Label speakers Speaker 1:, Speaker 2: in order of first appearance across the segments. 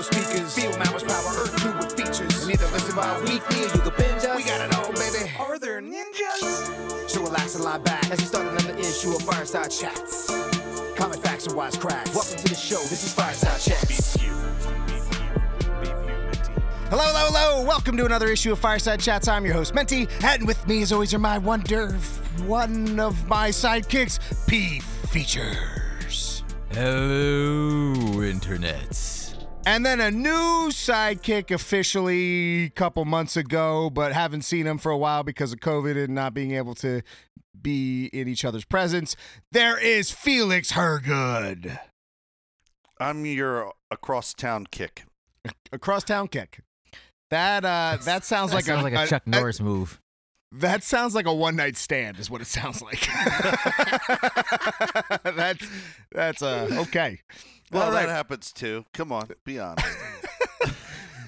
Speaker 1: earbuds, turn up those speakers. Feel Mama's power, Earth 2 with features. And either listen by weekly or you can binge us. We got it all, baby. Are there ninjas? So relax and lie back as we start another issue of Fireside Chats. Comic facts and wise cracks. Welcome to the show. This is Fireside Chats.
Speaker 2: Hello, hello, hello. Welcome to another issue of Fireside Chats. I'm your host, Menti, and with me, as always, are my wonder, one of my sidekicks, P Features.
Speaker 3: Hello, Internet.
Speaker 2: And then a new sidekick officially a couple months ago, but haven't seen him for a while because of COVID and not being able to be in each other's presence. There is Felix Hergood.
Speaker 4: I'm your across town kick.
Speaker 2: Across town kick. That uh that sounds
Speaker 3: That
Speaker 2: like
Speaker 3: sounds
Speaker 2: a,
Speaker 3: like a Chuck Norris move.
Speaker 2: That sounds like a one night stand, is what it sounds like. that's that's uh okay.
Speaker 4: Well,
Speaker 2: All
Speaker 4: that
Speaker 2: right.
Speaker 4: happens too. Come on, be honest.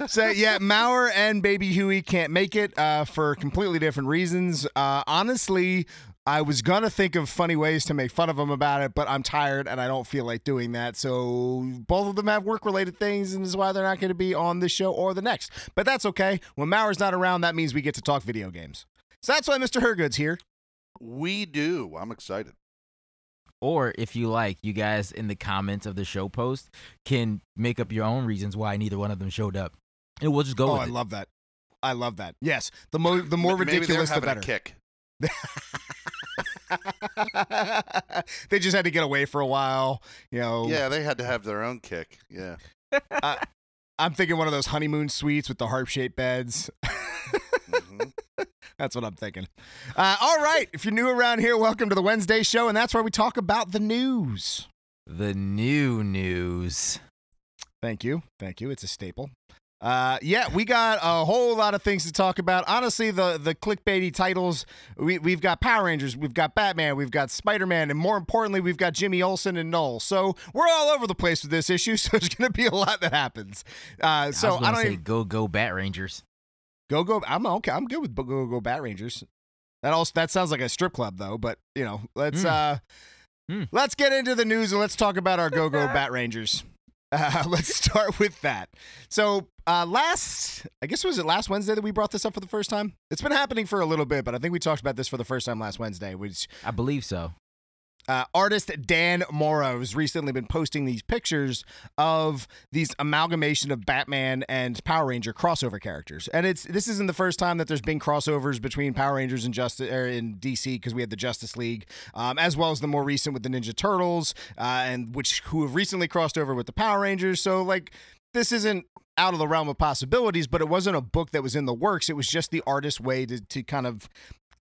Speaker 2: So yeah, Maurer and Baby Huey can't make it uh, for completely different reasons. Uh, honestly, I was gonna think of funny ways to make fun of them about it, but I'm tired and I don't feel like doing that. So both of them have work related things, and this is why they're not going to be on this show or the next. But that's okay. When Maurer's not around, that means we get to talk video games. So that's why Mr. Hergood's here.
Speaker 4: we do. I'm excited.
Speaker 3: Or if you like, you guys in the comments of the show post can make up your own reasons why neither one of them showed up. And we'll just go
Speaker 2: oh,
Speaker 3: with
Speaker 2: I
Speaker 3: it.
Speaker 2: love that. I love that. Yes, the more the more
Speaker 4: Maybe
Speaker 2: ridiculous, the better.
Speaker 4: a kick.
Speaker 2: they just had to get away for a while, you know.
Speaker 4: Yeah, they had to have their own kick. Yeah.
Speaker 2: I'm thinking one of those honeymoon suites with the harp shaped beds.
Speaker 4: Mhm.
Speaker 2: That's what I'm thinking. Uh, all right. If you're new around here, welcome to the Wednesday show, and that's where we talk about the news.
Speaker 3: The new news.
Speaker 2: Thank you. Thank you. It's a staple. Uh, yeah, we got a whole lot of things to talk about. Honestly, the the clickbaity titles we we've got Power Rangers, we've got Batman, we've got Spider Man, and more importantly, we've got Jimmy Olsen and Null. So we're all over the place with this issue. So there's going to be a lot that happens. Uh,
Speaker 3: I
Speaker 2: so
Speaker 3: was
Speaker 2: I, don't
Speaker 3: say
Speaker 2: even
Speaker 3: go go Bat Rangers.
Speaker 2: Go go. I'm okay. I'm good with go go, go Bat Rangers. That also that sounds like a strip club though. But you know, let's
Speaker 3: Mm.
Speaker 2: uh,
Speaker 3: Mm.
Speaker 2: let's get into the news and let's talk about our go go Bat Rangers. Uh, let's start with that. So uh, last, I guess was it last Wednesday that we brought this up for the first time? It's been happening for a little bit, but I think we talked about this for the first time last Wednesday. Which
Speaker 3: I believe so.
Speaker 2: Uh, artist Dan Mora has recently been posting these pictures of these amalgamation of Batman and Power Ranger crossover characters, and it's this isn't the first time that there's been crossovers between Power Rangers and Justice er, in DC because we had the Justice League, um, as well as the more recent with the Ninja Turtles, uh, and which who have recently crossed over with the Power Rangers. So like this isn't out of the realm of possibilities, but it wasn't a book that was in the works. It was just the artist's way to to kind of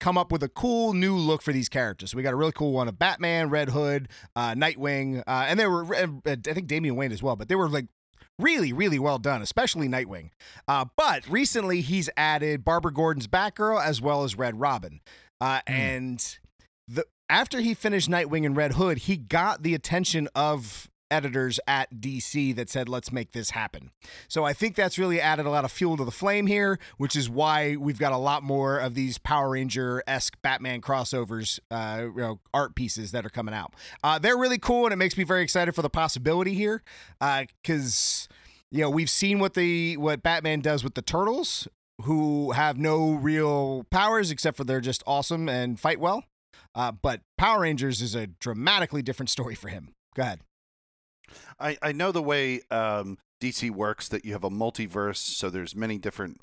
Speaker 2: come up with a cool new look for these characters. So we got a really cool one of Batman, Red Hood, uh, Nightwing, uh, and they were uh, I think Damian Wayne as well, but they were like really really well done, especially Nightwing. Uh, but recently he's added Barbara Gordon's Batgirl as well as Red Robin, uh,
Speaker 3: Hmm.
Speaker 2: and the after he finished Nightwing and Red Hood, he got the attention of editors at DC that said, let's make this happen. So I think that's really added a lot of fuel to the flame here, which is why we've got a lot more of these Power Ranger esque Batman crossovers, uh, you know, art pieces that are coming out. Uh, they're really cool, and it makes me very excited for the possibility here, because you know we've seen what the what Batman does with the Turtles, who have no real powers except for they're just awesome and fight well. Uh, but Power Rangers is a dramatically different story for him. Go ahead.
Speaker 4: I, I know the way um, DC works that you have a multiverse, so there's many different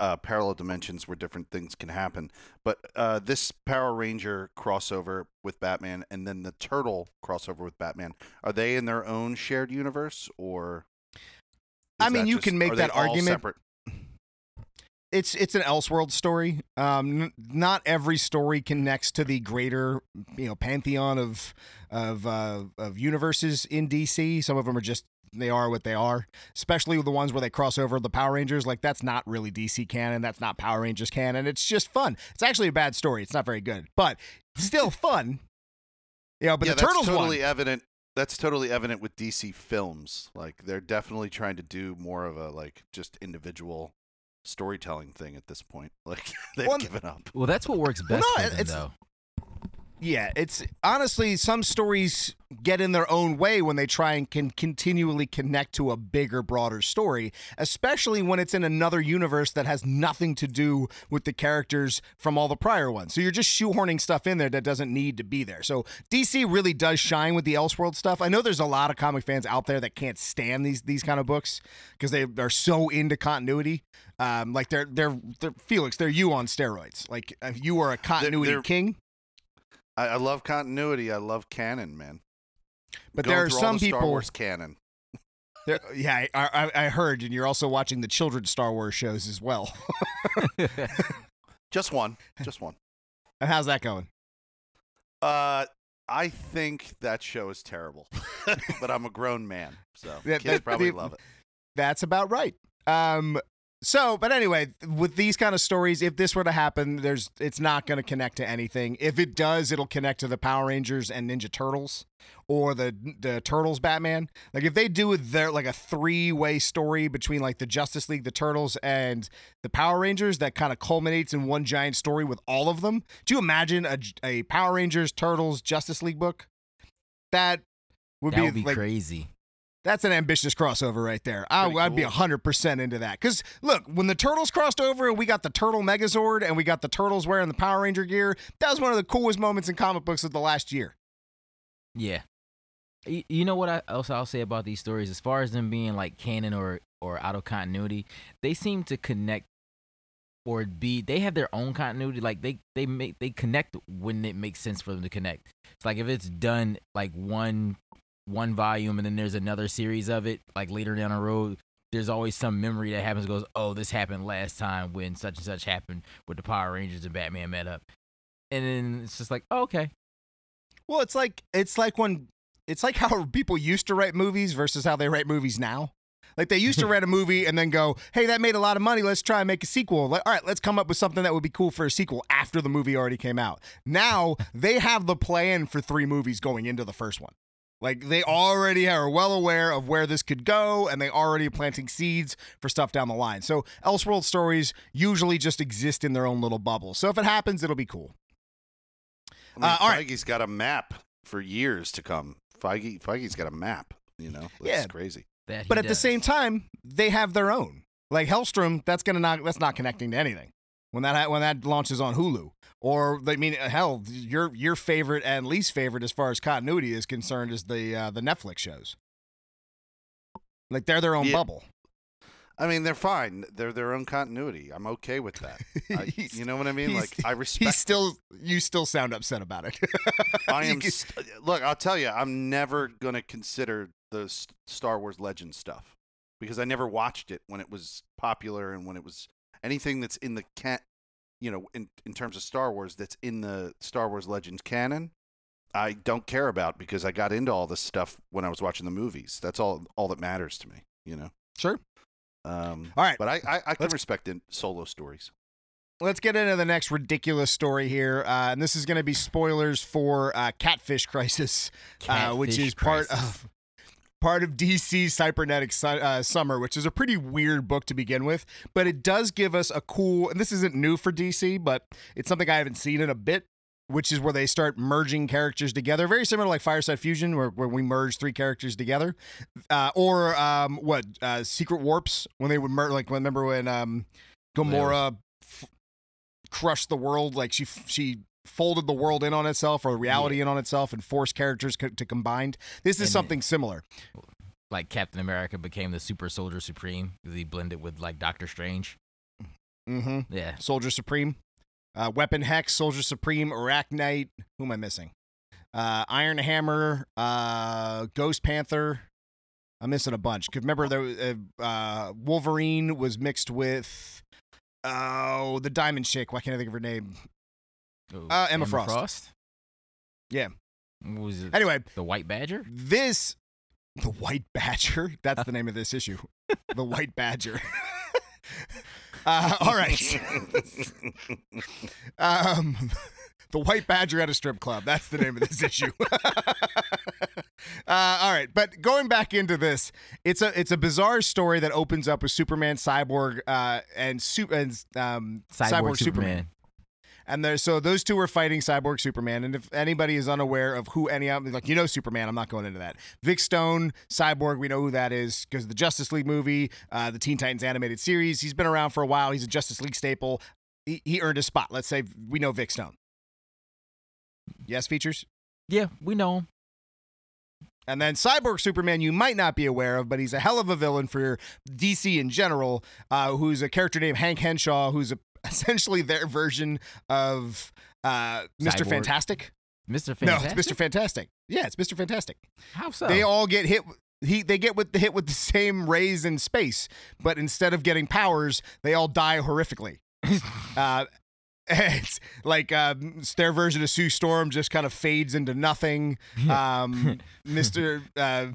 Speaker 4: uh, parallel dimensions where different things can happen. But uh, this Power Ranger crossover with Batman and then the Turtle crossover with Batman, are they in their own shared universe or?
Speaker 2: I mean, you
Speaker 4: just-
Speaker 2: can make that argument.
Speaker 4: separate?
Speaker 2: It's it's an Elseworld story. Um, n- not every story connects to the greater, you know, pantheon of of uh, of universes in DC. Some of them are just they are what they are. Especially the ones where they cross over the Power Rangers. Like that's not really DC canon. That's not Power Rangers canon. It's just fun. It's actually a bad story. It's not very good, but still fun. You know, but
Speaker 4: yeah,
Speaker 2: the
Speaker 4: that's
Speaker 2: Turtles
Speaker 4: totally
Speaker 2: one.
Speaker 4: evident that's totally evident with DC films. Like they're definitely trying to do more of a like just individual storytelling thing at this point. Like they've
Speaker 2: Well,
Speaker 4: given up.
Speaker 3: Well, that's what works
Speaker 2: Well,
Speaker 3: best
Speaker 2: no,
Speaker 3: for them,
Speaker 2: it's-
Speaker 3: though.
Speaker 2: Yeah, it's honestly some stories get in their own way when they try and can continually connect to a bigger, broader story, especially when it's in another universe that has nothing to do with the characters from all the prior ones. So you're just shoehorning stuff in there that doesn't need to be there. So DC really does shine with the Elseworld stuff. I know there's a lot of comic fans out there that can't stand these these kind of books because they are so into continuity. Um, like they're they're they're Felix, they're you on steroids. Like if you are a continuity
Speaker 4: they're-
Speaker 2: king.
Speaker 4: I, I love continuity. I love canon, man.
Speaker 2: But
Speaker 4: Going
Speaker 2: there are some
Speaker 4: the Star
Speaker 2: people.
Speaker 4: Wars canon.
Speaker 2: There, yeah, I, I, I heard, and you're also watching the children's Star Wars shows as well.
Speaker 4: Just one. Just one.
Speaker 2: and how's that going?
Speaker 4: Uh, I think that show is terrible, but I'm a grown man, so
Speaker 2: Yeah,
Speaker 4: kids
Speaker 2: that-
Speaker 4: probably
Speaker 2: the-
Speaker 4: love it.
Speaker 2: That's about right. Um, so, but anyway, with these kind of stories, if this were to happen, there's it's not going to connect to anything. If it does, it'll connect to the Power Rangers and Ninja Turtles or the the Turtles Batman. Like if they do their like a three way story between like the Justice League, the Turtles, and the Power Rangers that kind of culminates in one giant story with all of them. Do you imagine a a Power Rangers, Turtles, Justice League book? That would
Speaker 3: that
Speaker 2: be,
Speaker 3: would be
Speaker 2: like
Speaker 3: crazy.
Speaker 2: That's an ambitious crossover right there. I, I'd be
Speaker 4: cool.
Speaker 2: 100% into that. Because, look, when the Turtles crossed over and we got the Turtle Megazord and we got the Turtles wearing the Power Ranger gear, that was one of the coolest moments in comic books of the last year.
Speaker 3: Yeah. You know what I else I'll say about these stories, as far as them being like canon or or out of continuity, they seem to connect or be they have their own continuity. Like they they make they connect when it makes sense for them to connect. It's like if it's done like one one volume and then there's another series of it, like later down the road, there's always some memory that happens goes, Oh, this happened last time when such and such happened with the Power Rangers and Batman met up. And then it's just like, oh, okay.
Speaker 2: Well, it's like it's like when it's like how people used to write movies versus how they write movies now. Like they used to write a movie and then go, "Hey, that made a lot of money. Let's try and make a sequel." Like, all right, let's come up with something that would be cool for a sequel after the movie already came out. Now they have the plan for three movies going into the first one. Like they already are well aware of where this could go, and they already planting seeds for stuff down the line. So Elseworld stories usually just exist in their own little bubble. So if it happens, it'll be cool.
Speaker 4: I mean,
Speaker 2: Uh, all right.
Speaker 4: Feige's got a map for years to come. Feige, Feige's got a map. You know, that's
Speaker 2: Yeah.
Speaker 4: crazy.
Speaker 3: That he
Speaker 2: but at the same time, they have their own. Like Helstrom, that's gonna not that's not connecting to anything when that when that launches on Hulu. Or I mean, hell, your your favorite and least favorite as far as continuity is concerned is the uh, the Netflix shows. Like they're their own
Speaker 4: Yeah.
Speaker 2: bubble.
Speaker 4: I mean, they're fine. They're their own continuity. I'm okay with that. I, you know what I mean? Like I
Speaker 2: He's
Speaker 4: respect.
Speaker 2: still you still sound upset about it.
Speaker 4: I am. St- look, I'll tell you, I'm never gonna consider the Star Wars Legends stuff because I never watched it when it was popular and when it was anything that's in the can, you know, in in terms of Star Wars that's in the Star Wars Legends canon. I don't care about because I got into all this stuff when I was watching the movies. That's all all that matters to me, you know.
Speaker 2: sure.
Speaker 4: Um,
Speaker 2: All right.
Speaker 4: but I I, I can
Speaker 2: Let's-
Speaker 4: respect in solo stories.
Speaker 2: Let's get into the next ridiculous story here, uh, and this is going to be spoilers for uh, Catfish Crisis, uh, which
Speaker 3: Catfish
Speaker 2: is part of part of DC's Cybernetic Su- uh, Summer, which is a pretty weird book to begin with, but it does give us a cool. And this isn't new for DC, but it's something I haven't seen in a bit. Which is where they start merging characters together, very similar to like Fireside Fusion, where, where we merge three characters together, uh, or um, what uh, Secret Warps when they would merge. Like remember when um, Gamora f- crushed the world, like she she folded the world in on itself or reality in on itself and forced characters co- to combine. This is
Speaker 3: And it-
Speaker 2: something similar.
Speaker 3: like Captain America became the Super Soldier Supreme because he blended with like Doctor Strange.
Speaker 2: Mm-hmm.
Speaker 3: Yeah,
Speaker 2: Soldier Supreme, uh, Weapon Hex, Soldier Supreme, Arachknight. Who am I missing? Uh, Iron Hammer, uh, Ghost Panther. I'm missing a bunch. Cause remember, there uh, uh, Wolverine was mixed with oh the Diamond Chick. Why can't I think of her name?
Speaker 3: Oh,
Speaker 2: Uh, Emma Frost. Yeah.
Speaker 3: What was it?
Speaker 2: Anyway,
Speaker 3: the White Badger.
Speaker 2: this the White Badger. That's the name of this issue. The White Badger. uh, all right. Um, the White Badger at a strip club. That's the name of this issue. Uh, all right, but going back into this, it's a it's a bizarre story that opens up with Superman, Cyborg, uh, and su- and um,
Speaker 3: Cyborg,
Speaker 2: Cyborg, Superman.
Speaker 3: Superman.
Speaker 2: And there, so those two were fighting Cyborg Superman. And if anybody is unaware of who any of like you know Superman, I'm not going into that. Vic Stone, Cyborg, we know who that is because the Justice League movie, uh, the Teen Titans animated series. He's been around for a while. He's a Justice League staple. He, he earned a spot. Let's say we know Vic Stone. Yes, features.
Speaker 3: Yeah, we know him.
Speaker 2: And then Cyborg Superman, you might not be aware of, but he's a hell of a villain for DC in general, uh, who's a character named Hank Henshaw, who's a, essentially their version of uh, Mr.
Speaker 3: Cyborg.
Speaker 2: Fantastic.
Speaker 3: Mr. Fantastic.
Speaker 2: No, it's Mr. Fantastic. Yeah, it's Mr. Fantastic.
Speaker 3: How so?
Speaker 2: They all get hit. He they get with hit with the same rays in space, but instead of getting powers, they all die horrifically. uh, it's like uh, their version of Sue Storm just kind of fades into nothing. Um, Mister uh,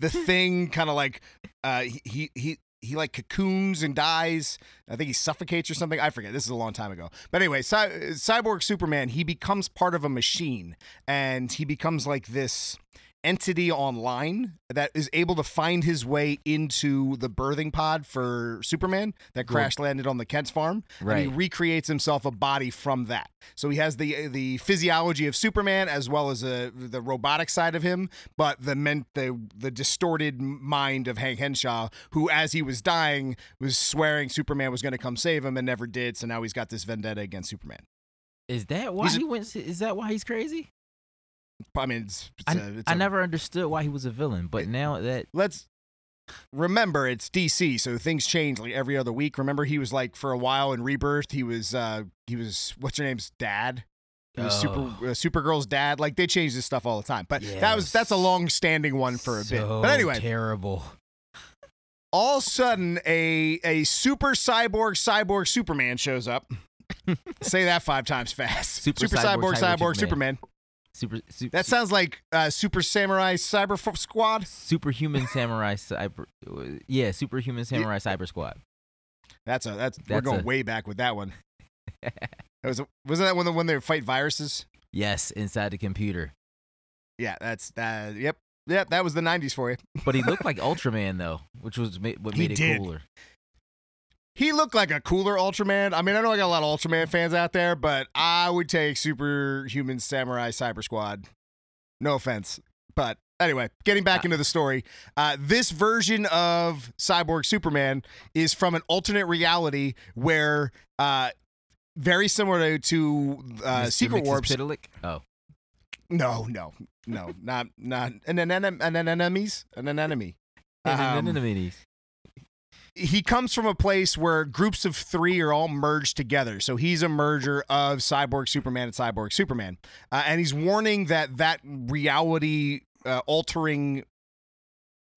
Speaker 2: the Thing kind of like uh, he he. He like cocoons and dies. I think he suffocates or something. I forget. This is a long time ago. But anyway, Cy- uh, Cyborg Superman, he becomes part of a machine and he becomes like this entity online that is able to find his way into the birthing pod for Superman that crash landed on the Kent's farm. And he recreates himself a body from that. So he has the the physiology of Superman as well as uh the robotic side of him, but the men, the the distorted mind of Hank Henshaw, who as he was dying was swearing Superman was going to come save him and never did. So now he's got this vendetta against Superman.
Speaker 3: Is that why
Speaker 2: He's
Speaker 3: he went? Is that why he's crazy?
Speaker 2: I mean, it's, it's
Speaker 3: I,
Speaker 2: a, it's
Speaker 3: I
Speaker 2: a-
Speaker 3: never understood why he was a villain, but now that
Speaker 2: let's remember it's DC, so things change like every other week. Remember, he was like for a while in Rebirth, he was uh he was what's her name's dad. He was super
Speaker 3: Oh.
Speaker 2: uh, Supergirl's dad. Like they change this stuff all the time, but that was that's a long standing one for a bit. But anyway,
Speaker 3: terrible.
Speaker 2: all of a sudden a a super cyborg cyborg Superman shows up. Say that five times fast.
Speaker 3: Super
Speaker 2: cyborg
Speaker 3: cyborg,
Speaker 2: cyborg,
Speaker 3: cyborg
Speaker 2: Superman.
Speaker 3: Super, super
Speaker 2: That sounds like uh, Super Samurai Cyber F- Squad.
Speaker 3: superhuman samurai cyber. Yeah, superhuman samurai cyber squad.
Speaker 2: That's a that's, we're going
Speaker 3: a-
Speaker 2: way back with that one. That was wasn't that when the when they fight viruses?
Speaker 3: Yes, inside the computer.
Speaker 2: Yeah, that's that. Yep, yep. That was the '90s for you.
Speaker 3: But he looked like Ultraman though, which was what
Speaker 2: He
Speaker 3: made it
Speaker 2: did.
Speaker 3: cooler.
Speaker 2: He looked like a cooler Ultraman. I mean, I know I got a lot of Ultraman fans out there, but I would take Superhuman Samurai Cyber Squad. No offense, but anyway, getting back
Speaker 3: Uh,
Speaker 2: into the story, uh, this version of Cyborg Superman is from an alternate reality where, uh, very similar to uh,
Speaker 3: Mr.
Speaker 2: Secret
Speaker 3: Mixes
Speaker 2: Warps.
Speaker 3: Pitalik? Oh,
Speaker 2: No, no, no, not not an an an an enemies an anemone. Um,
Speaker 3: Enemies.
Speaker 2: He comes from a place where groups of three are all merged together. So he's a merger of Cyborg Superman and Cyborg Superman, uh, and he's warning that that reality uh, altering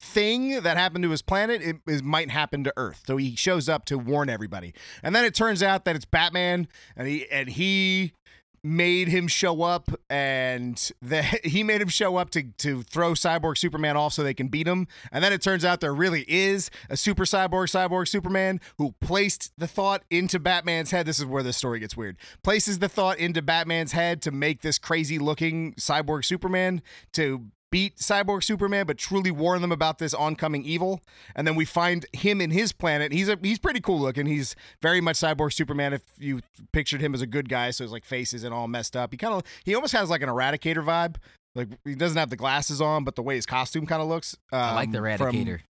Speaker 2: thing that happened to his planet it, it might happen to Earth. So he shows up to warn everybody, and then it turns out that it's Batman, and he and he made him show up and the, he made him show up to to throw cyborg superman off so they can beat him. And then it turns out there really is a super cyborg cyborg superman who placed the thought into batman's head. This is where the story gets weird. Places the thought into batman's head to make this crazy looking cyborg superman to beat cyborg superman but truly warn them about this oncoming evil. And then we find him in his planet. He's a he's pretty cool looking. He's very much cyborg superman if you pictured him as a good guy so his like face isn't all messed up. He kind of he almost has like an eradicator vibe. Like he doesn't have the glasses on but the way his costume kind of looks
Speaker 3: I like the
Speaker 2: um, from-
Speaker 3: Eradicator.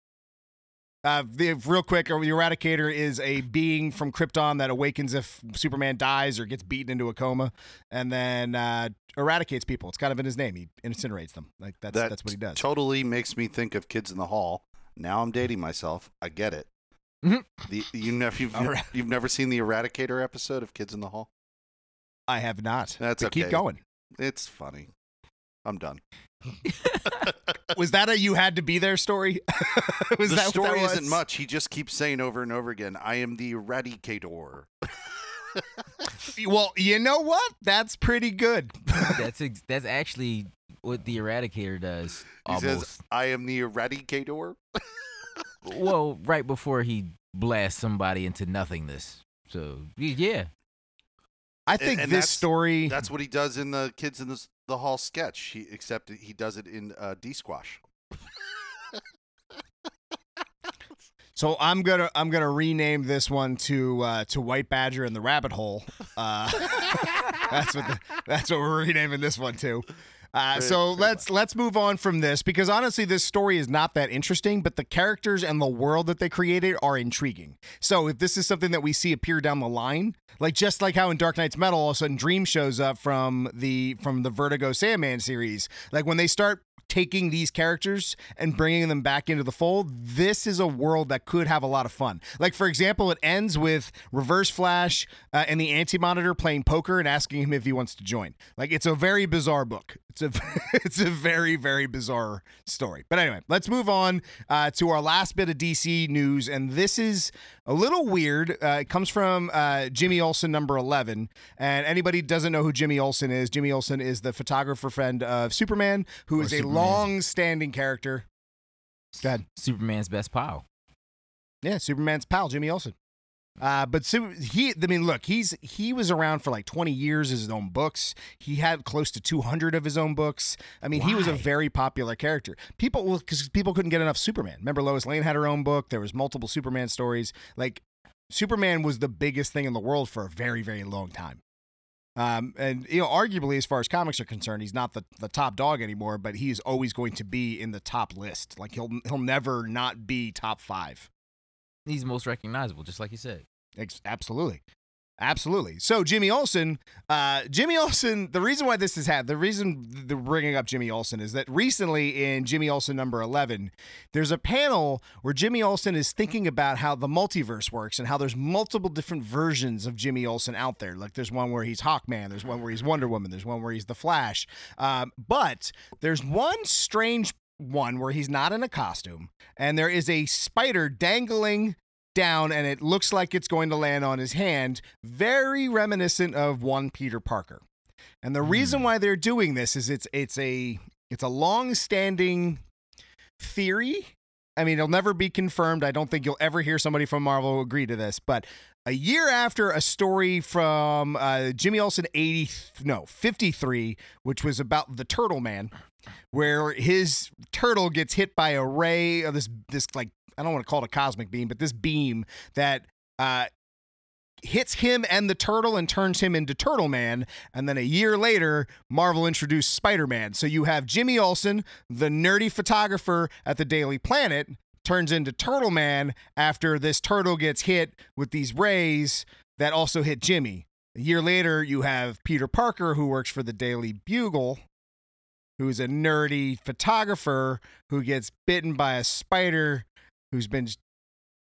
Speaker 2: Uh, the real quick, the Eradicator is a being from Krypton that awakens if Superman dies or gets beaten into a coma, and then uh, eradicates people. It's kind of in his name. He incinerates them. Like that's
Speaker 4: that
Speaker 2: that's what he does.
Speaker 4: totally makes me think of Kids in the Hall. Now I'm dating myself. I get it.
Speaker 3: Mhm.
Speaker 4: The, you never you've,
Speaker 2: All right.
Speaker 4: you've never seen the Eradicator episode of Kids in the Hall?
Speaker 2: I have not.
Speaker 4: That's
Speaker 2: but Keep going.
Speaker 4: It's funny. I'm done.
Speaker 2: Was that a you had to be there story? was
Speaker 4: the
Speaker 2: that what
Speaker 4: story
Speaker 2: that
Speaker 4: isn't much. He just keeps saying over and over again, "I am the Eradicator."
Speaker 2: Well, you know what? That's pretty good.
Speaker 3: that's ex- that's actually what the Eradicator does.
Speaker 4: He
Speaker 3: Almost.
Speaker 4: says, "I am the Eradicator."
Speaker 3: well, right before he blasts somebody into nothingness. So yeah,
Speaker 2: I think
Speaker 4: and
Speaker 2: this
Speaker 4: that's-
Speaker 2: story.
Speaker 4: That's what he does in the Kids in the the Hall sketch. He except he does it in uh, D squash.
Speaker 2: So I'm gonna I'm gonna rename this one to uh, to White Badger and the Rabbit Hole. Uh, that's what the, that's what we're renaming this one to. Uh, so let's let's move on from this because honestly, this story is not that interesting, but the characters and the world that they created are intriguing. So if this is something that we see appear down the line, like just like how in Dark Nights Metal, all of a sudden Dream shows up from the from the Vertigo Sandman series, like when they start taking these characters and bringing them back into the fold, this is a world that could have a lot of fun. Like, for example, it ends with Reverse Flash uh, and the Anti Monitor playing poker and asking him if he wants to join. Like, it's a very bizarre book. It's a it's a very very bizarre story. But anyway, let's move on uh, to our last bit of DC news, and this is a little weird. Uh, it comes from uh, Jimmy Olsen, number eleven. And anybody doesn't know who Jimmy Olsen is, Jimmy Olsen is the photographer friend of Superman, who
Speaker 3: Or
Speaker 2: is a
Speaker 3: Superman.
Speaker 2: Long-standing character. Go ahead.
Speaker 3: Superman's best pal.
Speaker 2: Yeah, Superman's pal, Jimmy Olsen. Uh, but Su- he, I mean, look, he's he was around for like 20 years as his own books. He had close to 200 of his own books. I mean, he was a
Speaker 3: Why?
Speaker 2: very popular character. People, well, because people couldn't get enough Superman. Remember, Lois Lane had her own book. There was multiple Superman stories. Like, Superman was the biggest thing in the world for a very, very long time. Um, and you know, arguably, as far as comics are concerned, he's not the, the top dog anymore, but he's always going to be in the top list. Like he'll he'll never not be top five.
Speaker 3: He's most recognizable, just like you said.
Speaker 2: Ex- absolutely. Absolutely. So Jimmy Olsen, uh, Jimmy Olsen. The reason why this has happened, the reason they're bringing up Jimmy Olsen is that recently in Jimmy Olsen number eleven, there's a panel where Jimmy Olsen is thinking about how the multiverse works and how there's multiple different versions of Jimmy Olsen out there. Like there's one where he's Hawkman, there's one where he's Wonder Woman, there's one where he's the Flash. Um, but there's one strange one where he's not in a costume, and there is a spider dangling down and it looks like it's going to land on his hand, very reminiscent of one Peter Parker. And the reason hmm. why they're doing this is it's it's a it's a long-standing theory. I mean, it'll never be confirmed. I don't think you'll ever hear somebody from Marvel agree to this, but a year after a story from uh, Jimmy Olsen 80 no 53 which was about the turtle man where his turtle gets hit by a ray of this this like I don't want to call it a cosmic beam but this beam that uh hits him and the turtle and turns him into Turtle Man. And then a year later, Marvel introduced Spider Man. So you have Jimmy Olsen, the nerdy photographer at the Daily Planet, turns into Turtle Man after this turtle gets hit with these rays that also hit Jimmy. A year later, you have Peter Parker, who works for the Daily Bugle, who's a nerdy photographer who gets bitten by a spider who's been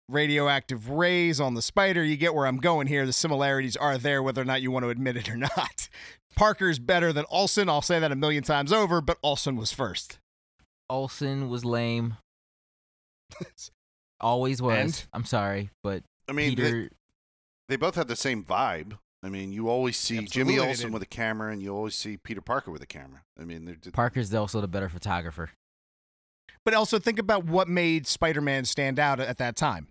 Speaker 2: radioactive rays on the spider. You get where I'm going here. The similarities are there, whether or not you want to admit it or not. Parker's better than Olsen. I'll say that a million times over, but Olsen was first.
Speaker 3: Olsen was lame. Always was.
Speaker 2: And?
Speaker 3: I'm sorry, but
Speaker 4: I mean, they,
Speaker 3: Peter.
Speaker 4: they both have the same vibe. I mean, you always see
Speaker 2: Absolutely
Speaker 4: Jimmy Olsen with a camera, and you always see Peter Parker with a camera. I mean, they're
Speaker 3: Parker's also the better photographer.
Speaker 2: But also think about what made Spider-Man stand out at that time.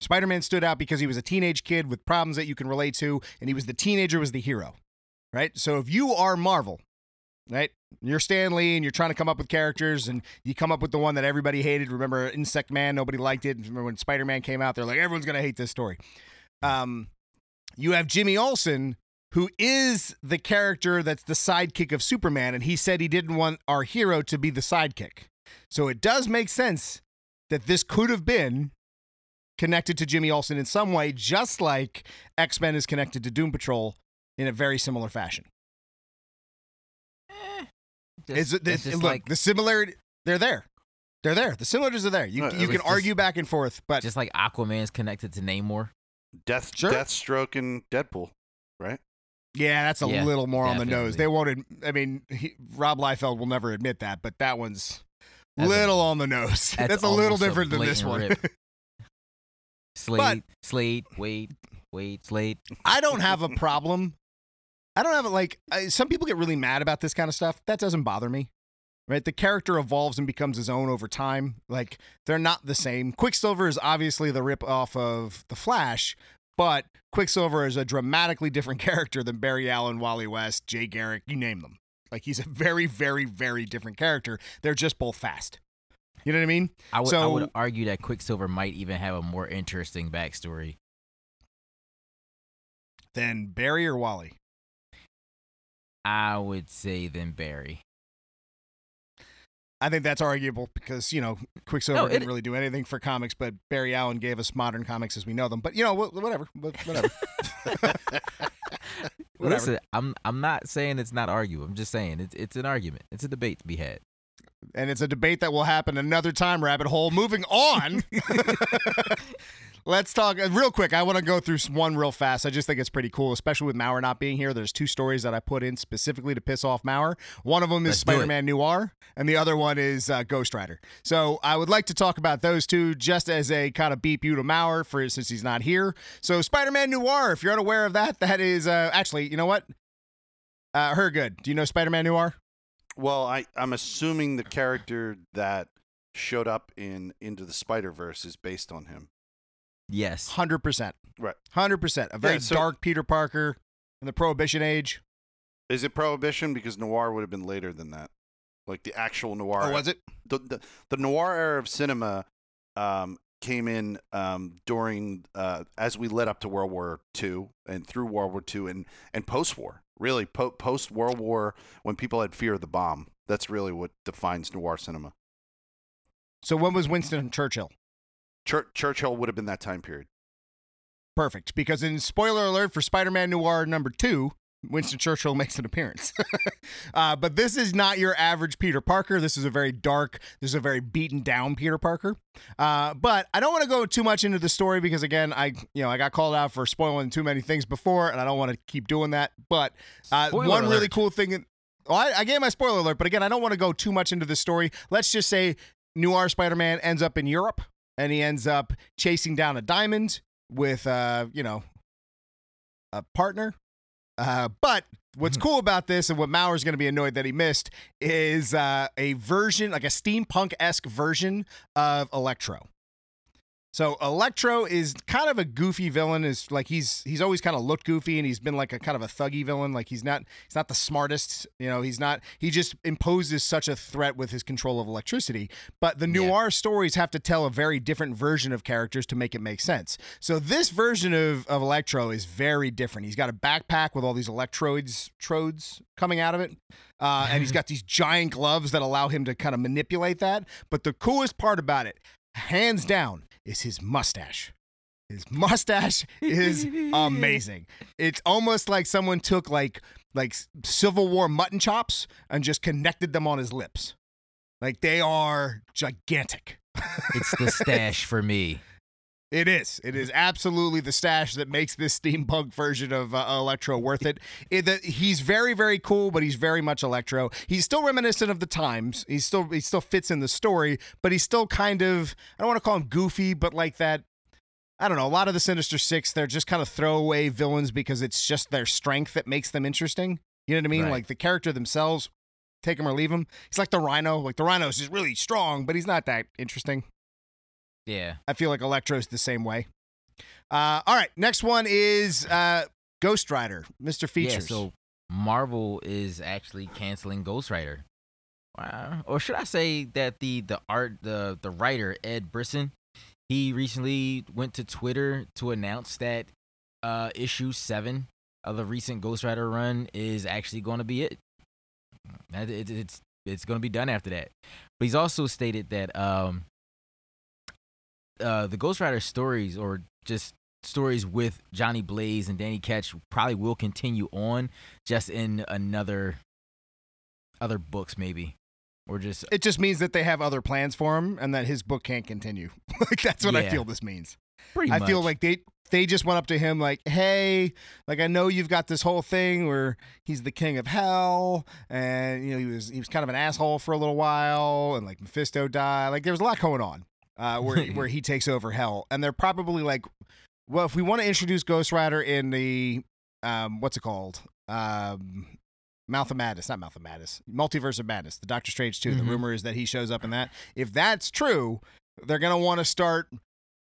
Speaker 2: Spider-Man stood out because he was a teenage kid with problems that you can relate to, and he was the teenager was the hero. Right? So if you are Marvel, right? You're Stan Lee and you're trying to come up with characters and you come up with the one that everybody hated. Remember Insect Man, nobody liked it. Remember when Spider-Man came out, they're like, everyone's gonna hate this story. Um, you have Jimmy Olsen, who is the character that's the sidekick of Superman, and he said he didn't want our hero to be the sidekick. So it does make sense that this could have been connected to Jimmy Olsen in some way, just like X Men is connected to Doom Patrol in a very similar fashion.
Speaker 3: Just,
Speaker 2: Is it,
Speaker 3: that's
Speaker 2: this,
Speaker 3: just
Speaker 2: look,
Speaker 3: like
Speaker 2: the similarity, they're there. They're there. The similarities are there. You,
Speaker 4: No,
Speaker 2: you can
Speaker 3: least this-
Speaker 2: argue back and forth, but
Speaker 3: just like Aquaman's connected to Namor.
Speaker 4: Death,
Speaker 2: Sure.
Speaker 4: Deathstroke, and Deadpool, right?
Speaker 2: yeah, that's a
Speaker 3: Yeah,
Speaker 2: little more on the nose. They won't. ad- I mean, he, Rob Liefeld will never admit that, but that one's
Speaker 3: That's a-
Speaker 2: little on the nose.
Speaker 3: that's
Speaker 2: That's, a little
Speaker 3: almost a
Speaker 2: different than this one.
Speaker 3: rip. Slade, Slade, wait, wait, Slade.
Speaker 2: I don't have a problem. I don't have like I, some people get really mad about this kind of stuff. That doesn't bother me. Right? The character evolves and becomes his own over time. Like they're not the same. Quicksilver is obviously the rip off of the Flash, but Quicksilver is a dramatically different character than Barry Allen, Wally West, Jay Garrick, you name them. Like he's a very, very, very different character. They're just both fast. You know what I mean?
Speaker 3: I would, I would argue that Quicksilver might even have a more interesting backstory.
Speaker 2: than Barry or Wally?
Speaker 3: I would say than Barry.
Speaker 2: I think that's arguable because you know Quicksilver
Speaker 3: No, it-
Speaker 2: didn't really do anything for comics, but Barry Allen gave us modern comics as we know them. But you know, whatever, whatever. Whatever.
Speaker 3: Listen, I'm I'm not saying it's not arguable. I'm just saying it's it's an argument. It's a debate to be had.
Speaker 2: and it's a debate that will happen another time. Rabbit hole. Moving on. Let's talk uh, real quick. I want to go through one real fast. I just think it's pretty cool, especially with Maurer not being here. There's two stories that I put in specifically to piss off Maurer. One of them is
Speaker 3: it.
Speaker 2: Spider-Man Noir, and the other one is uh, Ghost Rider. So I would like to talk about those two just as a kind of beep you to Maurer for since he's not here. So Spider-Man Noir, if you're unaware of that, that is uh, actually, you know what? Uh, her good. Do you know Spider-Man Noir?
Speaker 4: Well, I, I'm assuming the character that showed up in Into the Spider Verse is based on him.
Speaker 3: Yes.
Speaker 2: Hundred percent.
Speaker 4: Right.
Speaker 2: Hundred percent. A very
Speaker 4: Yeah, so-
Speaker 2: dark Peter Parker in the Prohibition age.
Speaker 4: Is it Prohibition? Because Noir would have been later than that. Like the actual Noir.
Speaker 2: Oh, was it?
Speaker 4: The, the, the Noir era of cinema um, came in um, during, uh, as we led up to World War II and through World War II and, and post war. Really, po- post World War, when people had fear of the bomb. That's really what defines noir cinema.
Speaker 2: So when was Winston Churchill?
Speaker 4: Chur- Churchill would have been that time period.
Speaker 2: Perfect. Because in spoiler alert for Spider-Man Noir number two, Winston Churchill makes an appearance. uh, but this is not your average Peter Parker. This is a very dark, this is a very beaten down Peter Parker. Uh, but I don't want to go too much into the story because again, I you know I got called out for spoiling too many things before, and I don't want to keep doing that. But uh,
Speaker 3: Spoiler
Speaker 2: one really cool thing. Well, I, I gave my spoiler alert, but again, I don't want to go too much into the story. Let's just say Noir Spider-Man ends up in Europe, and he ends up chasing down a diamond with, uh, you know, a partner. Uh, but what's cool about this, and what Maurer's going to be annoyed that he missed, is uh, a version, like a steampunk esque version of Electro. So Electro is kind of a goofy villain. Is like he's he's always kind of looked goofy, and he's been like a kind of a thuggy villain. Like he's not he's not the smartest. You know, he's not. He just imposes such a threat with his control of electricity. But the
Speaker 3: Yeah.
Speaker 2: noir stories have to tell a very different version of characters to make it make sense. So this version of, of Electro is very different. He's got a backpack with all these electrodes trodes coming out of it. Uh, and he's got these giant gloves that allow him to kind of manipulate that. But the coolest part about it, hands down, is his mustache. His mustache is amazing. It's almost like someone took like like Civil War mutton chops and just connected them on his lips. Like they are gigantic.
Speaker 3: It's the stash for me.
Speaker 2: It is. It is absolutely the stash that makes this steampunk version of uh, Electro worth it. it the, he's very, very cool, but he's very much Electro. He's still reminiscent of the times. He's still he still fits in the story, but he's still kind of I don't want to call him goofy, but like that. I don't know. A lot of the Sinister Six, they're just kind of throwaway villains because it's just their strength that makes them interesting. You know what I mean?
Speaker 3: Right.
Speaker 2: Like the character themselves, take him or leave him. He's like the Rhino. Like the Rhino's just really strong, but he's not that interesting.
Speaker 3: Yeah.
Speaker 2: I feel like Electro's the same way. Uh, all right, next one is uh, Ghost Rider, Mr. Features.
Speaker 3: Yeah, so Marvel is actually canceling Ghost Rider. Wow. Or should I say that the the art the the writer Ed Brisson, he recently went to Twitter to announce that uh issue 7 of the recent Ghost Rider run is actually going to be it- It's it's going to be done after that. But he's also stated that um uh the Ghost Rider stories or just stories with Johnny Blaze and Danny Ketch probably will continue on just in another other books maybe or just
Speaker 2: it just means that they have other plans for him and that his book can't continue. like that's what I feel this means.
Speaker 3: pretty
Speaker 2: I
Speaker 3: much
Speaker 2: feel like they they just went up to him like, "Hey, like I know you've got this whole thing where he's the king of hell, and you know he was he was kind of an asshole for a little while, and like Mephisto died. Like there was a lot going on uh, where where he takes over hell, and they're probably like, well, if we want to introduce Ghost Rider in the um, what's it called? Um, Mouth of Madness, not Mouth of Madness, Multiverse of Madness, the Doctor Strange 2.
Speaker 3: Mhm.
Speaker 2: The rumor is that he shows up in that. If that's true, they're going to want to start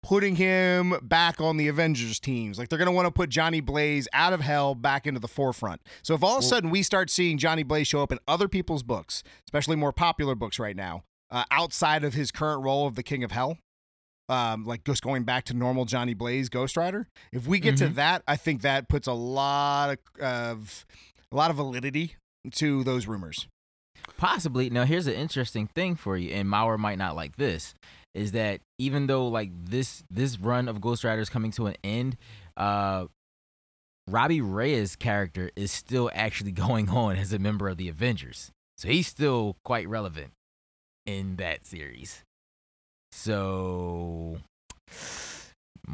Speaker 2: putting him back on the Avengers teams. Like they're going to want to put Johnny Blaze out of hell back into the forefront. So if all of a sudden we start seeing Johnny Blaze show up in other people's books, especially more popular books right now, uh, outside of his current role of the King of Hell, um, like just going back to normal Johnny Blaze Ghost Rider. If we get to
Speaker 3: Mhm.
Speaker 2: that, I think that puts a lot of, of a lot of validity to those rumors.
Speaker 3: Possibly. Now, here's an interesting thing for you, and Maurer might not like this, is that even though like this this run of Ghost Rider is coming to an end, uh, Robbie Reyes' character is still actually going on as a member of the Avengers, so he's still quite relevant in that series. So,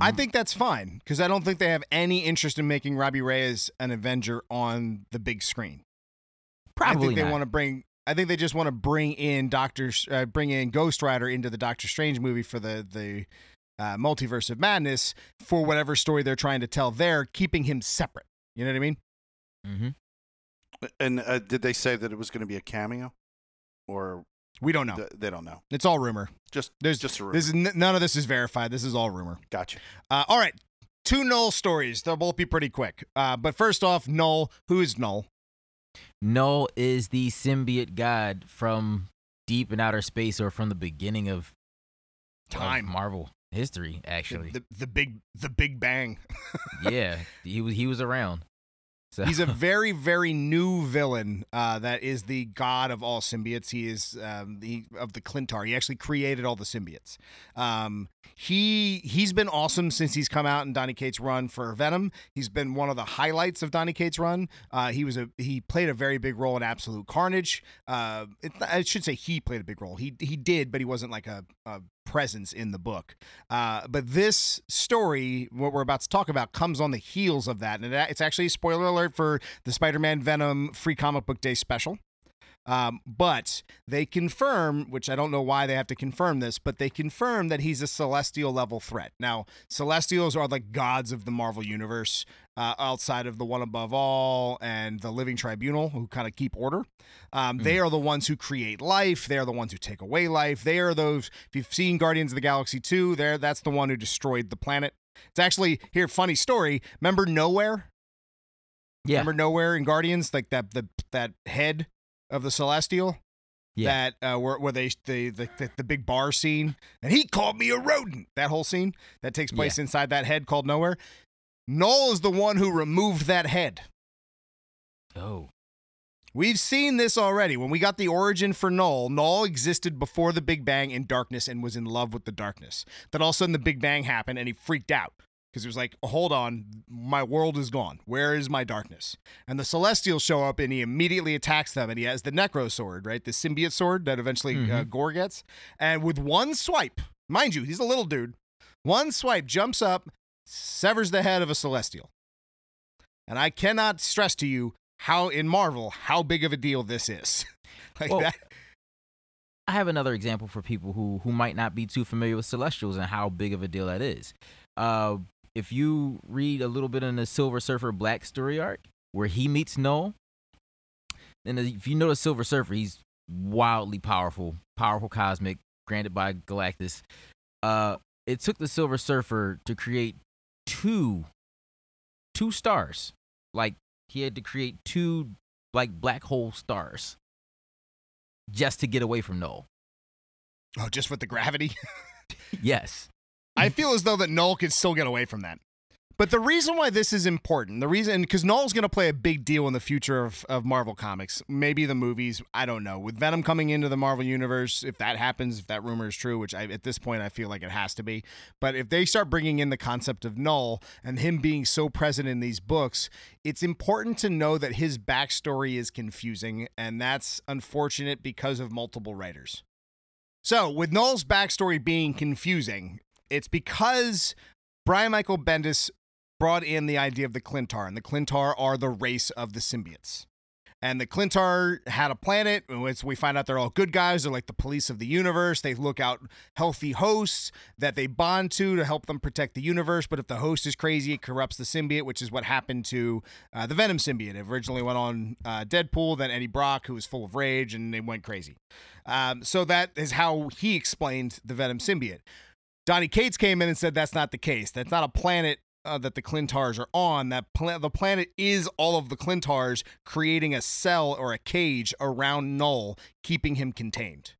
Speaker 2: I
Speaker 3: Mm,
Speaker 2: think that's fine because I don't think they have any interest in making Robbie Reyes an Avenger on the big screen.
Speaker 3: probably
Speaker 2: I think they
Speaker 3: not.
Speaker 2: want to bring. I think they just want to bring in Doctor, uh, bring in Ghost Rider into the Doctor Strange movie for the the uh, multiverse of madness for whatever story they're trying to tell there, keeping him separate. You know what I mean?
Speaker 3: Mm-hmm.
Speaker 4: And uh, did they say that it was going to be a cameo, or
Speaker 2: We don't know.
Speaker 4: th- they don't know?
Speaker 2: It's all rumor.
Speaker 4: Just
Speaker 2: There's
Speaker 4: just a rumor.
Speaker 2: This is n- none of this is verified. This is all rumor.
Speaker 4: gotcha.
Speaker 2: Uh, all right, two Null stories. They'll both be pretty quick. Uh, but first off, Null. Who is Null?
Speaker 3: Null is the symbiote god from deep in outer space, or from the beginning of of
Speaker 2: Time.
Speaker 3: Marvel history.
Speaker 2: The,
Speaker 3: Actually,
Speaker 2: the, the big the Big Bang.
Speaker 3: yeah, he was he was around. So
Speaker 2: He's a very, very new villain uh, that is the god of all symbiotes. He is um, the of the Klyntar. He actually created all the symbiotes. Um, he he's been awesome since he's come out in Donny Cates' run for Venom. He's been one of the highlights of Donny Cates' run. Uh, he was a he played a very big role in Absolute Carnage. Uh, it, I should say he played a big role. He he did, but he wasn't like a, a presence in the book. Uh, but this story, what we're about to talk about, comes on the heels of that, and it, it's actually a spoiler alert for the Spider-Man Venom Free Comic Book Day special. Um, but they confirm, which I don't know why they have to confirm this, but they confirm that he's a celestial level threat. Now, celestials are like gods of the Marvel universe, uh, outside of the one above all and the living tribunal, who kind of keep order. Um, They are the ones who create life. They are the ones who take away life. They are those. If you've seen Guardians of the Galaxy two, there that's the one who destroyed the planet. It's actually here. Funny story. Remember Nowhere?
Speaker 3: yeah,
Speaker 2: Remember Nowhere in Guardians, like that the that head of the Celestial.
Speaker 3: Yeah.
Speaker 2: That uh, where where they the, the the the big bar scene, and he called me a rodent. That whole scene that takes place inside that head called Nowhere. Null is the one who removed that head.
Speaker 3: oh,
Speaker 2: We've seen this already. When we got the origin for Null, Null existed before the Big Bang in darkness and was in love with the darkness. Then all of a sudden the Big Bang happened and he freaked out because he was like, hold on, my world is gone. Where is my darkness? And the Celestials show up and he immediately attacks them and he has the Necro sword, right? The symbiote sword that eventually uh,
Speaker 3: Mhm.
Speaker 2: Gorr gets. And with one swipe, mind you, he's a little dude, one swipe jumps up, severs the head of a Celestial. And I cannot stress to you how in Marvel how big of a deal this is. like
Speaker 3: Well,
Speaker 2: that.
Speaker 3: I have another example for people who who might not be too familiar with Celestials and how big of a deal that is. Uh, if you read a little bit in the Silver Surfer Black story arc where he meets Null, then if you know the Silver Surfer, he's wildly powerful, powerful cosmic, granted by Galactus. Uh, it took the Silver Surfer to create two two stars. Like he had to create two like black hole stars just to get away from Null.
Speaker 2: Oh, just with the gravity.
Speaker 3: Yes.
Speaker 2: I feel as though that Null could still get away from that. But the reason why this is important, the reason, because Null's going to play a big deal in the future of, of Marvel Comics, maybe the movies, I don't know. With Venom coming into the Marvel Universe, if that happens, if that rumor is true, which I, at this point I feel like it has to be, but if they start bringing in the concept of Null and him being so present in these books, it's important to know that his backstory is confusing, and that's unfortunate because of multiple writers. So, with Null's backstory being confusing, it's because Brian Michael Bendis brought in the idea of the Klyntar, and the Klyntar are the race of the symbiotes. And the Klyntar had a planet, we find out they're all good guys. They're like the police of the universe. They look out healthy hosts that they bond to to help them protect the universe. But if the host is crazy, it corrupts the symbiote, which is what happened to uh, the Venom symbiote. It originally went on uh, Deadpool, then Eddie Brock, who was full of rage, and they went crazy. Um, so that is how he explained the Venom symbiote. Donny Cates came in and said that's not the case. That's not a planet uh, that the Klyntars are on. That the planet is all of the Klyntars creating a cell or a cage around Null, keeping him contained.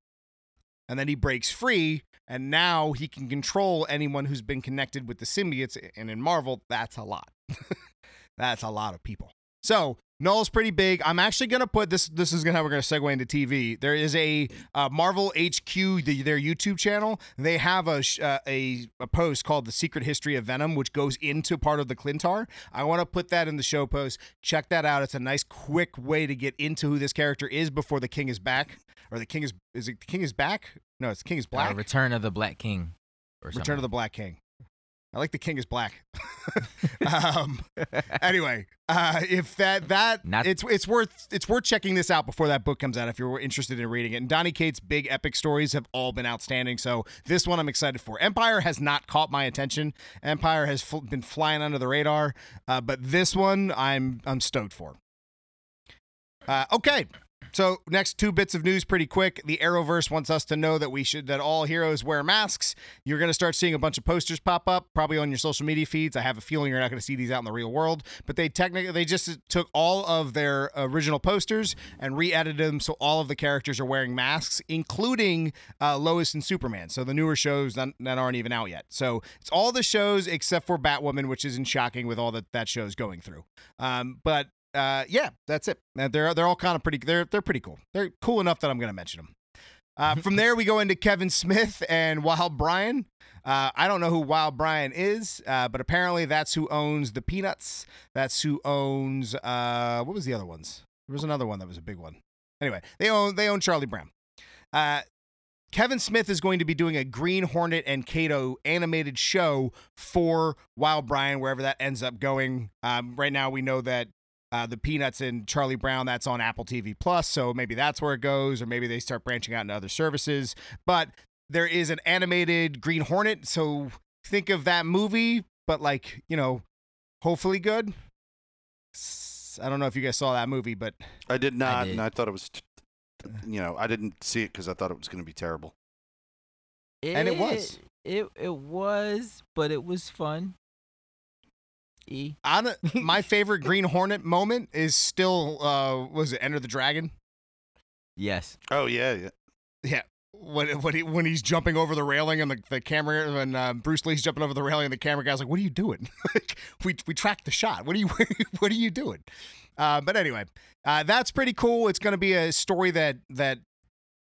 Speaker 2: And then he breaks free, and now he can control anyone who's been connected with the symbiotes. And in Marvel, that's a lot. that's a lot of people. So Null's pretty big. I'm actually gonna put this. This is gonna how we're gonna segue into TV. There is a uh, Marvel HQ, the, their YouTube channel. They have a, uh, a a post called "The Secret History of Venom," which goes into part of the Klyntar. I want to put that in the show post. Check that out. It's a nice, quick way to get into who this character is before the King is back, or the King is is it the King is back? No, it's the King is
Speaker 3: Uh,
Speaker 2: black.
Speaker 3: Return of the Black King.
Speaker 2: Return of the Black King. I like the King is black. um, anyway, uh, if that that
Speaker 3: Not-
Speaker 2: it's it's worth it's worth checking this out before that book comes out if you're interested in reading it. And Donny Cates' big epic stories have all been outstanding. So this one I'm excited for. Empire has not caught my attention. Empire has fl- been flying under the radar, uh, but this one I'm I'm stoked for. Uh, okay. So next two bits of news pretty quick. The Arrowverse wants us to know that we should that all heroes wear masks. You're going to start seeing a bunch of posters pop up probably on your social media feeds. I have a feeling you're not going to see these out in the real world, but they technically they just took all of their original posters and re-edited them so all of the characters are wearing masks, including uh, Lois and Superman. So the newer shows that, that aren't even out yet. So it's all the shows except for Batwoman, which isn't shocking with all that that show's going through. Um, but uh, yeah, that's it. Uh, They're they're all kind of pretty. They're they're pretty cool. They're cool enough that I'm going to mention them. Uh, from there, we go into Kevin Smith and Wild Brian. Uh, I don't know who Wild Brian is, uh, but apparently that's who owns the Peanuts. That's who owns. Uh, what was the other ones? There was another one that was a big one. Anyway, they own they own Charlie Brown. Uh, Kevin Smith is going to be doing a Green Hornet and Kato animated show for Wild Brian, wherever that ends up going. Um, right now, we know that uh, the Peanuts and Charlie Brown that's on Apple TV Plus, so maybe that's where it goes, or maybe they start branching out into other services. But there is an animated Green Hornet, so think of that movie, but like you know, hopefully good. I don't know if you guys saw that movie, but
Speaker 4: I did not,
Speaker 3: did.
Speaker 4: and I thought it was, t- t- you know, I didn't see it because I thought it was going to be terrible.
Speaker 2: And it was.
Speaker 3: It it was, but it was fun. E.
Speaker 2: on my favorite Green Hornet moment is still uh was it Enter the Dragon?
Speaker 3: Yes.
Speaker 4: Oh yeah, yeah.
Speaker 2: Yeah. When when he when he's jumping over the railing and the, the camera when uh, Bruce Lee's jumping over the railing and the camera guy's like, "What are you doing?" like, we we tracked the shot. What are you what are you doing? Uh, but anyway, uh, that's pretty cool. It's going to be a story that that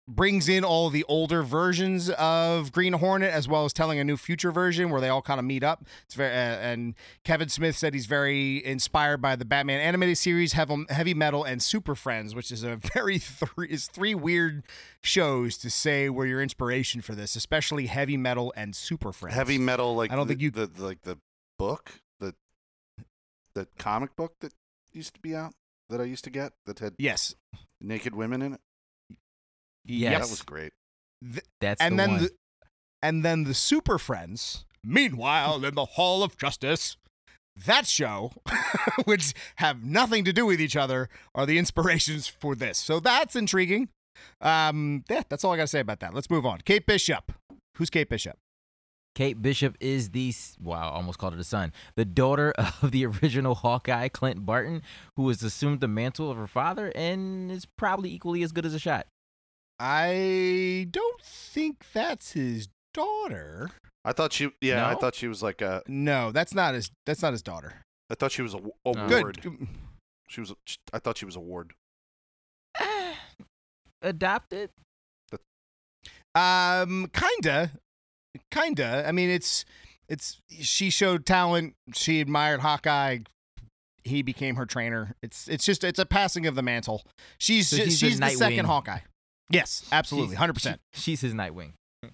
Speaker 2: brings in all the older versions of Green Hornet as well as telling a new future version where they all kind of meet up. It's very uh, and Kevin Smith said he's very inspired by the Batman animated series, Heavy, Metal, and Super Friends, which is a very three is three weird shows to say were your inspiration for this, especially Heavy Metal and Super Friends.
Speaker 4: Heavy metal, like
Speaker 2: I don't
Speaker 4: the,
Speaker 2: think you-
Speaker 4: the like the book, the the comic book that used to be out that I used to get that had
Speaker 2: Yes.
Speaker 4: naked women in it.
Speaker 3: Yes.
Speaker 4: that was great.
Speaker 3: That's
Speaker 2: and
Speaker 3: the
Speaker 2: then
Speaker 3: one.
Speaker 2: the and then the Super Friends. Meanwhile, in the Hall of Justice, that show, which have nothing to do with each other, are the inspirations for this. So that's intriguing. Um, yeah, that's all I gotta say about that. Let's move on. Kate Bishop. Who's Kate Bishop?
Speaker 3: Kate Bishop is the wow, I almost called her the son, the daughter of the original Hawkeye, Clint Barton, who has assumed the mantle of her father and is probably equally as good as a shot.
Speaker 2: I don't think that's his daughter.
Speaker 4: I thought she, yeah, I thought she was like a,
Speaker 2: No, that's not his. That's not his daughter.
Speaker 4: I thought she was a, w- a
Speaker 3: Good.
Speaker 4: ward.
Speaker 2: Good.
Speaker 4: She was, a, I thought she was a ward.
Speaker 3: Adopted?
Speaker 2: Um, kinda, kinda. I mean, it's it's she showed talent. She admired Hawkeye. He became her trainer. It's it's just it's a passing of the mantle. She's
Speaker 3: So
Speaker 2: ju-
Speaker 3: she's
Speaker 2: she's,
Speaker 3: the
Speaker 2: the, second
Speaker 3: Nightwing.
Speaker 2: Hawkeye. Yes, absolutely, hundred percent.
Speaker 3: she- she's his Nightwing.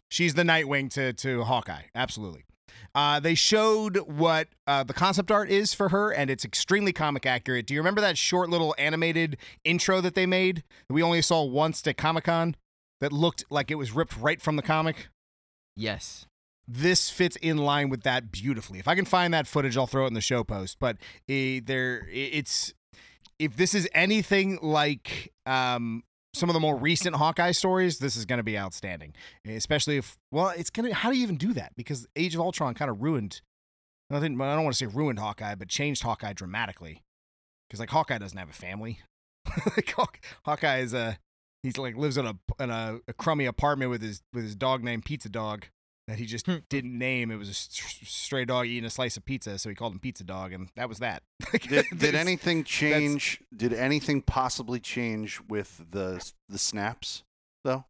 Speaker 2: She's the Nightwing to to Hawkeye. Absolutely. Uh, they showed what uh, the concept art is for her, and it's extremely comic accurate. Do you remember that short little animated intro that they made that we only saw once at Comic Con that looked like it was ripped right from the comic?
Speaker 3: Yes.
Speaker 2: this fits in line with that beautifully. If I can find that footage, I'll throw it in the show post. But uh, there, it's if this is anything like um, some of the more recent Hawkeye stories, this is going to be outstanding. Especially if, well, it's going to, how do you even do that? Because Age of Ultron kind of ruined, I, think, I don't want to say ruined Hawkeye, but changed Hawkeye dramatically. Because, like, Hawkeye doesn't have a family. like, Haw- Hawkeye is a, he's like, lives in a, in a, a crummy apartment with his, with his dog named Pizza Dog that he just
Speaker 3: Hmm.
Speaker 2: didn't name. It was a stray dog eating a slice of pizza, so he called him Pizza Dog, and that was that.
Speaker 4: Did, did anything change? Did anything possibly change with the the snaps though?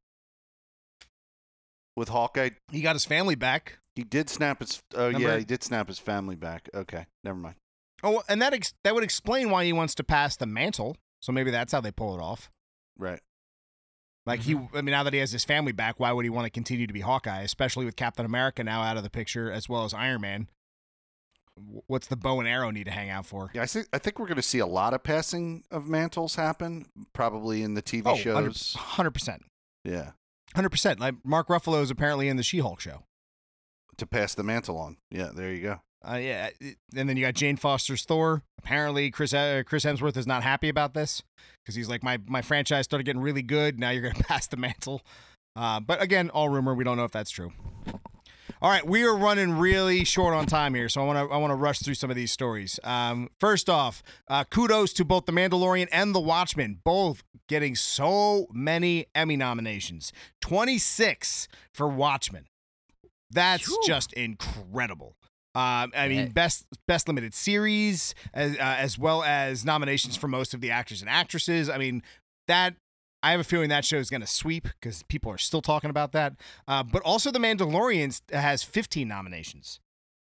Speaker 4: With Hawkeye,
Speaker 2: He got his family back.
Speaker 4: he did snap his. Oh yeah, he did snap his family back. Okay, never mind.
Speaker 2: Oh, and that ex- that would explain why he wants to pass the mantle. So maybe that's how they pull it off.
Speaker 4: Right.
Speaker 2: Like he, mm-hmm. I mean, now that he has his family back, why would he want to continue to be Hawkeye? Especially with Captain America now out of the picture, as well as Iron Man. What's the bow and arrow need to hang out for?
Speaker 4: Yeah, I think I think we're going to see a lot of passing of mantles happen, probably in the TV
Speaker 2: Oh,
Speaker 4: shows.
Speaker 2: hundred percent,
Speaker 4: Yeah,
Speaker 2: hundred percent. Like Mark Ruffalo is apparently in the She-Hulk show.
Speaker 4: to pass the mantle on. Yeah, there you go.
Speaker 2: Uh, yeah, and then you got Jane Foster's Thor. Apparently, Chris uh, Chris Hemsworth is not happy about this because he's like, my my franchise started getting really good. Now you're gonna pass the mantle. Uh, but again, all rumor. We don't know if that's true. All right, we are running really short on time here, so I want to I want to rush through some of these stories. Um, first off, uh, kudos to both The Mandalorian and The Watchmen, both getting so many Emmy nominations. Twenty six for Watchmen. That's
Speaker 3: Phew.
Speaker 2: just incredible. Um, I mean, best best limited series, as, uh, as well as nominations for most of the actors and actresses. I mean, that I have a feeling that show is going to sweep because people are still talking about that. Uh, but also, The Mandalorian has 15 nominations.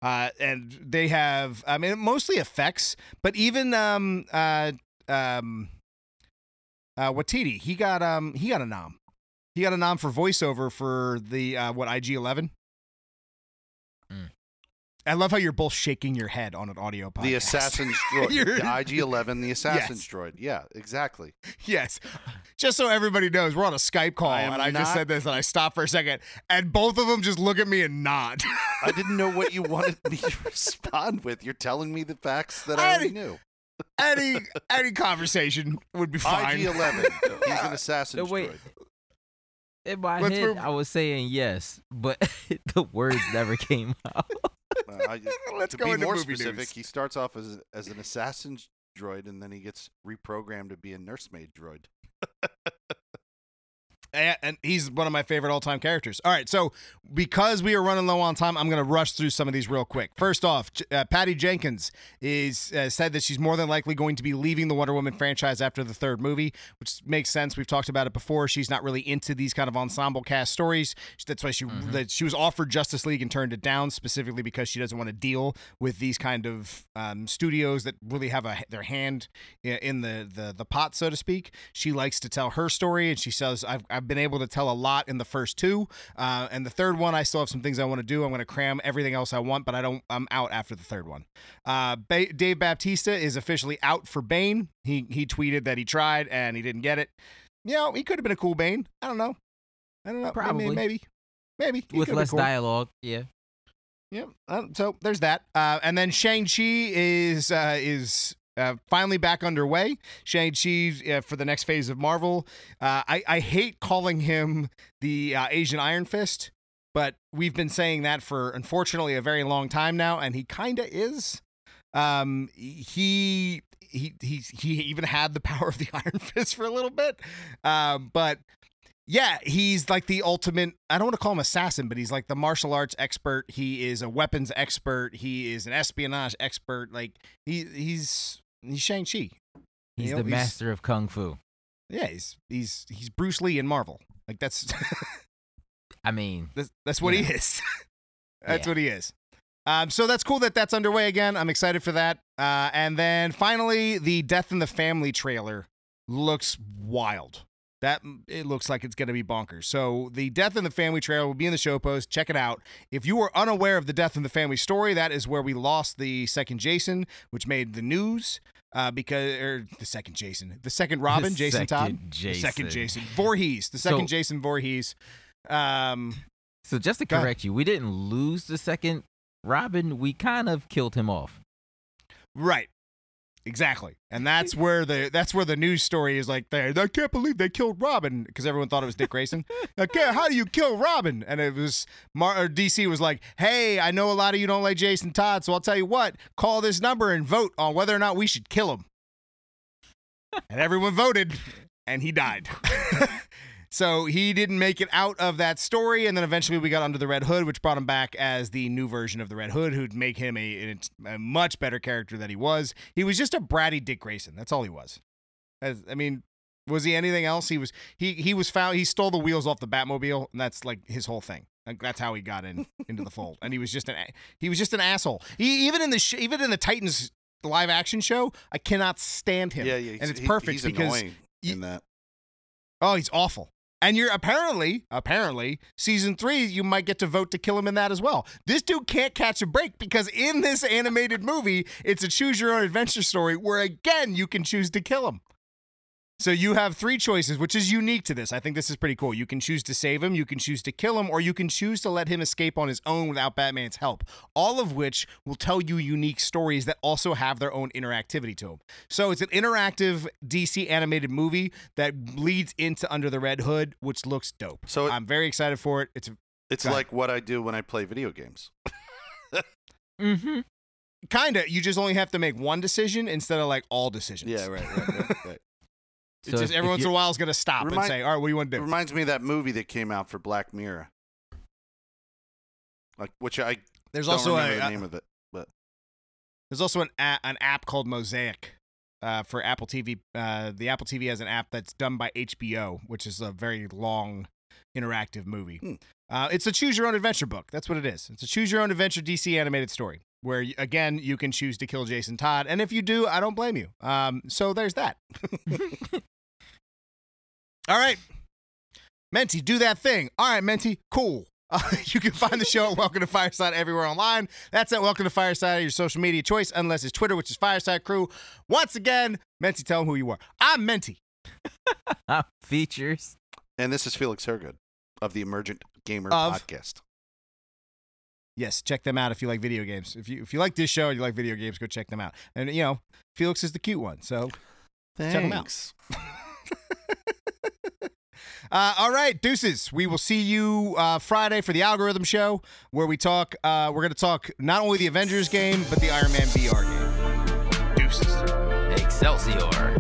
Speaker 2: Uh, and they have, I mean, mostly effects, but even um, uh, um, uh, Waititi, he got um, he got a nom. He got a nom for voiceover for the uh, what IG Eleven.
Speaker 3: Mm.
Speaker 2: I love how you're both shaking your head on an audio podcast.
Speaker 4: The Assassin's Droid,
Speaker 2: You're-
Speaker 4: the IG-11, the Assassin's Droid. Yeah, exactly.
Speaker 2: Yes. Just so everybody knows, we're on a Skype call,
Speaker 4: I
Speaker 2: and I just said this, and I stopped for a second, and both of them just look at me and nod.
Speaker 4: I didn't know what you wanted me to respond with. You're telling me the facts that I already knew.
Speaker 2: any any conversation would be fine.
Speaker 4: IG-11. He's an Assassin's
Speaker 3: No, wait.
Speaker 4: Droid.
Speaker 3: In my
Speaker 2: Let's
Speaker 3: head,
Speaker 2: move-
Speaker 3: I was saying yes, but the words never came out.
Speaker 4: Uh, I-
Speaker 2: Let's
Speaker 4: to
Speaker 2: go
Speaker 4: be
Speaker 2: into
Speaker 4: more
Speaker 2: movie
Speaker 4: specific,
Speaker 2: news.
Speaker 4: he starts off as as an assassin droid, and then he gets reprogrammed to be a nursemaid droid.
Speaker 2: And, and he's one of my favorite all-time characters. All right, so because we are running low on time, I'm going to rush through some of these real quick. First off, uh, Patty Jenkins is uh, said that she's more than likely going to be leaving the Wonder Woman franchise after the third movie, which makes sense. We've talked about it before. She's not really into these kind of ensemble cast stories. That's why she that she was offered Justice League and turned it down specifically because she doesn't want to deal with these kind of um, studios that really have a, their hand in the, the the pot, so to speak. She likes to tell her story, and she says, "I've I've been able to tell a lot in the first two, uh, and the third one, I still have some things I want to do. I'm going to cram everything else I want, but I don't. I'm out after the third one." Uh, ba- Dave Baptista is officially out for Bane. He he tweeted that he tried and he didn't get it. You know, he could have been a cool Bane. I don't know. I don't know. Maybe-
Speaker 3: Probably.
Speaker 2: maybe. Maybe. He
Speaker 3: With less
Speaker 2: cool.
Speaker 3: dialogue, yeah.
Speaker 2: Yep. Uh, so there's that. Uh, and then Shang Chi is uh, is uh, finally back underway. Shang Chi uh, for the next phase of Marvel. Uh, I I hate calling him the uh, Asian Iron Fist, but we've been saying that for unfortunately a very long time now, and he kind of is. Um, he. He, he he even had the power of the Iron Fist for a little bit, um, but yeah, he's like the ultimate. I don't want to call him assassin, but he's like the martial arts expert. He is a weapons expert. He is an espionage expert. Like he he's he's Shang Chi.
Speaker 3: He's
Speaker 2: You know,
Speaker 3: the master of kung fu.
Speaker 2: Yeah, he's he's he's Bruce Lee in Marvel. Like that's
Speaker 3: I mean,
Speaker 2: that's, that's what he is. that's
Speaker 3: Yeah.
Speaker 2: what he is. Um, so that's cool that that's underway again. I'm excited for that. Uh, and then finally, the Death in the Family trailer looks wild. That it looks like it's going to be bonkers. So the Death in the Family trailer will be in the show post. Check it out. If you were unaware of the Death in the Family story, that is where we lost the second Jason, which made the news. Uh, because or the second Jason, the second Robin,
Speaker 3: The
Speaker 2: Jason Todd,
Speaker 3: second
Speaker 2: the second
Speaker 3: Jason.
Speaker 2: Jason Voorhees, the second
Speaker 3: So-
Speaker 2: Jason Voorhees. Um,
Speaker 3: so just to correct you, we didn't lose the second Robin. We kind of killed him off.
Speaker 2: Right. Exactly, and that's where the that's where the news story is like. There, I can't believe they killed Robin because everyone thought it was Dick Grayson. okay, how do you kill Robin? And it was Mar- or DC was like, "Hey, I know a lot of you don't like Jason Todd, so I'll tell you what. Call this number and vote on whether or not we should kill him." and everyone voted, and he died. So he didn't make it out of that story, and then eventually we got Under the Red Hood, which brought him back as the new version of the Red Hood, who'd make him a, a much better character than he was. He was just a bratty Dick Grayson. That's all he was. As, I mean, was he anything else? He was he he was found. He stole the wheels off the Batmobile, and that's like his whole thing. Like, that's how he got in into the fold, and he was just an he was just an asshole. He even in the sh- even in the Titans live action show, I cannot stand him.
Speaker 4: Yeah, yeah,
Speaker 2: and it's
Speaker 4: he-
Speaker 2: perfect
Speaker 4: he's
Speaker 2: because
Speaker 4: in that.
Speaker 2: Oh, he's awful. And you're apparently, apparently, season three, you might get to vote to kill him in that as well. This dude can't catch a break because in this animated movie, it's a choose your own adventure story where again you can choose to kill him. So you have three choices, which is unique to this. I think this is pretty cool. You can choose to save him, you can choose to kill him, or you can choose to let him escape on his own without Batman's help. All of which will tell you unique stories that also have their own interactivity to them. So it's an interactive DC animated movie that leads into Under the Red Hood, which looks dope.
Speaker 4: So it-
Speaker 2: I'm very excited for it. It's
Speaker 4: It's
Speaker 2: Go ahead.
Speaker 4: like what I do when I play video games.
Speaker 3: Mm-hmm.
Speaker 2: kind of you just only have to make one decision instead of like all decisions.
Speaker 4: right, right, right. right.
Speaker 2: It's
Speaker 3: So
Speaker 2: just
Speaker 3: if-
Speaker 2: every
Speaker 3: if
Speaker 2: once in a while is gonna stop and say, "All right, what do you want to
Speaker 4: It
Speaker 2: do?"
Speaker 4: reminds me of that movie that came out for Black Mirror. Like, which I
Speaker 2: There's
Speaker 4: don't
Speaker 2: also
Speaker 4: remember
Speaker 2: a,
Speaker 4: the name of it, but
Speaker 2: There's also an a- an app called Mosaic uh, for Apple TV. Uh, the Apple TV has an app that's done by HBO, which is a very long interactive movie.
Speaker 4: Hmm.
Speaker 2: Uh, it's a choose your own adventure book. That's what it is. It's a choose your own adventure DC animated story where again you can choose to kill Jason Todd, and if you do, I don't blame you. Um, so there's that. All right, Menti, do that thing. All right, Menti, cool. Uh, you can find the show at Welcome to Fireside everywhere online. That's at Welcome to Fireside, your social media choice, unless it's Twitter, which is Fireside Crew. Once again, Menti, tell them who you are. I'm Menti.
Speaker 3: Features.
Speaker 4: and this is Felix Hergood of the Emergent Gamer
Speaker 2: Of-
Speaker 4: podcast.
Speaker 2: Yes, check them out if you like video games. If you if you like this show and you like video games, go check them out. And you know, Felix is the cute one, so check them out. Uh, all right, deuces. We will see you uh, Friday for the algorithm show, where we talk. Uh, we're going to talk not only the Avengers game, but the Iron Man VR game. Deuces.
Speaker 3: Excelsior.